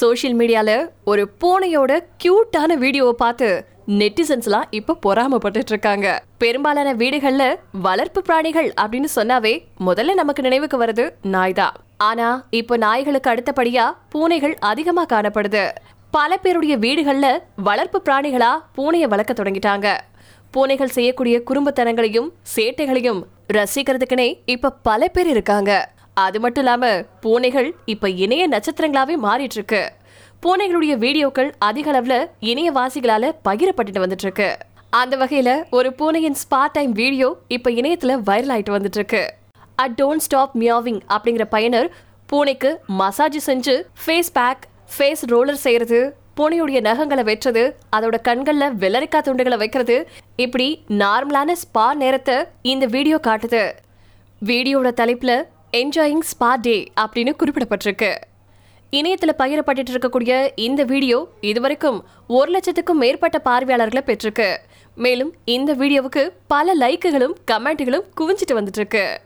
Social மீடியால ஒரு பூனையோட கியூட்டான வீடியோவை பார்த்து நெட்டிசன்ஸ்லாம் இப்போ பொறாமப்பட்டுட்டு இருக்காங்க. பெரும்பாலான வீடுகள்ல வளர்ப்பு பிராணிகள் அப்படின்னு சொன்னாவே முதல்ல நமக்கு நினைவுக்கு வருது நாய் தான் ஆனா இப்போ நாய்களுக்கு அடுத்தபடியா பூனைகள் அதிகமா காணப்படுது. பல பேருடைய வீடுகள்ல வளர்ப்பு பிராணிகளா பூனையை வளர்க்க தொடங்கிட்டாங்க. பூனைகள் செய்யக்கூடிய குறும்புத்தனங்களையும் சேட்டைகளையும் ரசிக்கிறதுக்குனே இப்ப பல பேர் இருக்காங்க. அது மட்டும் இல்லாம பூனைகள் இப்ப இணைய நட்சத்திரங்களாவே மாறிட்டு இருக்கு பூனைகளுடைய வீடியோக்கள் அதிக அளவுல இணையவாசிகளால பகிரப்பட்டுட்டு வந்துட்டு இருக்கு அந்த வகையில ஒரு பூனையின் ஸ்பா டைம் வீடியோ இப்ப இணையத்துல வைரல் ஆயிட்டு வந்துட்டு இருக்கு அட் டோன்ட் ஸ்டாப் மியாவிங் அப்படிங்கிற பயனர் பூனைக்கு மசாஜ் செஞ்சு ஃபேஸ் பேக் ஃபேஸ் ரோலர் செய்யறது பூனையுடைய நகங்களை வெட்டுறது அதோட கண்கள்ல வெள்ளரிக்காய் துண்டுகளை வைக்கிறது இப்படி நார்மலான ஸ்பா நேரத்தை இந்த வீடியோ காட்டுது. வீடியோட தலைப்புல என்ஜாயிங் ஸ்பா டே அப்படின்னு குறிப்பிடப்பட்டிருக்கு. இணையத்தில் பகிரப்பட்டு இருக்கக்கூடிய இந்த வீடியோ இதுவரைக்கும் ஒரு லட்சத்துக்கும் மேற்பட்ட பார்வையாளர்களை பெற்றிருக்கு. மேலும் இந்த வீடியோவுக்கு பல லைக்குகளும் கமெண்ட்டுகளும் குவிஞ்சிட்டு வந்துட்டு இருக்கு.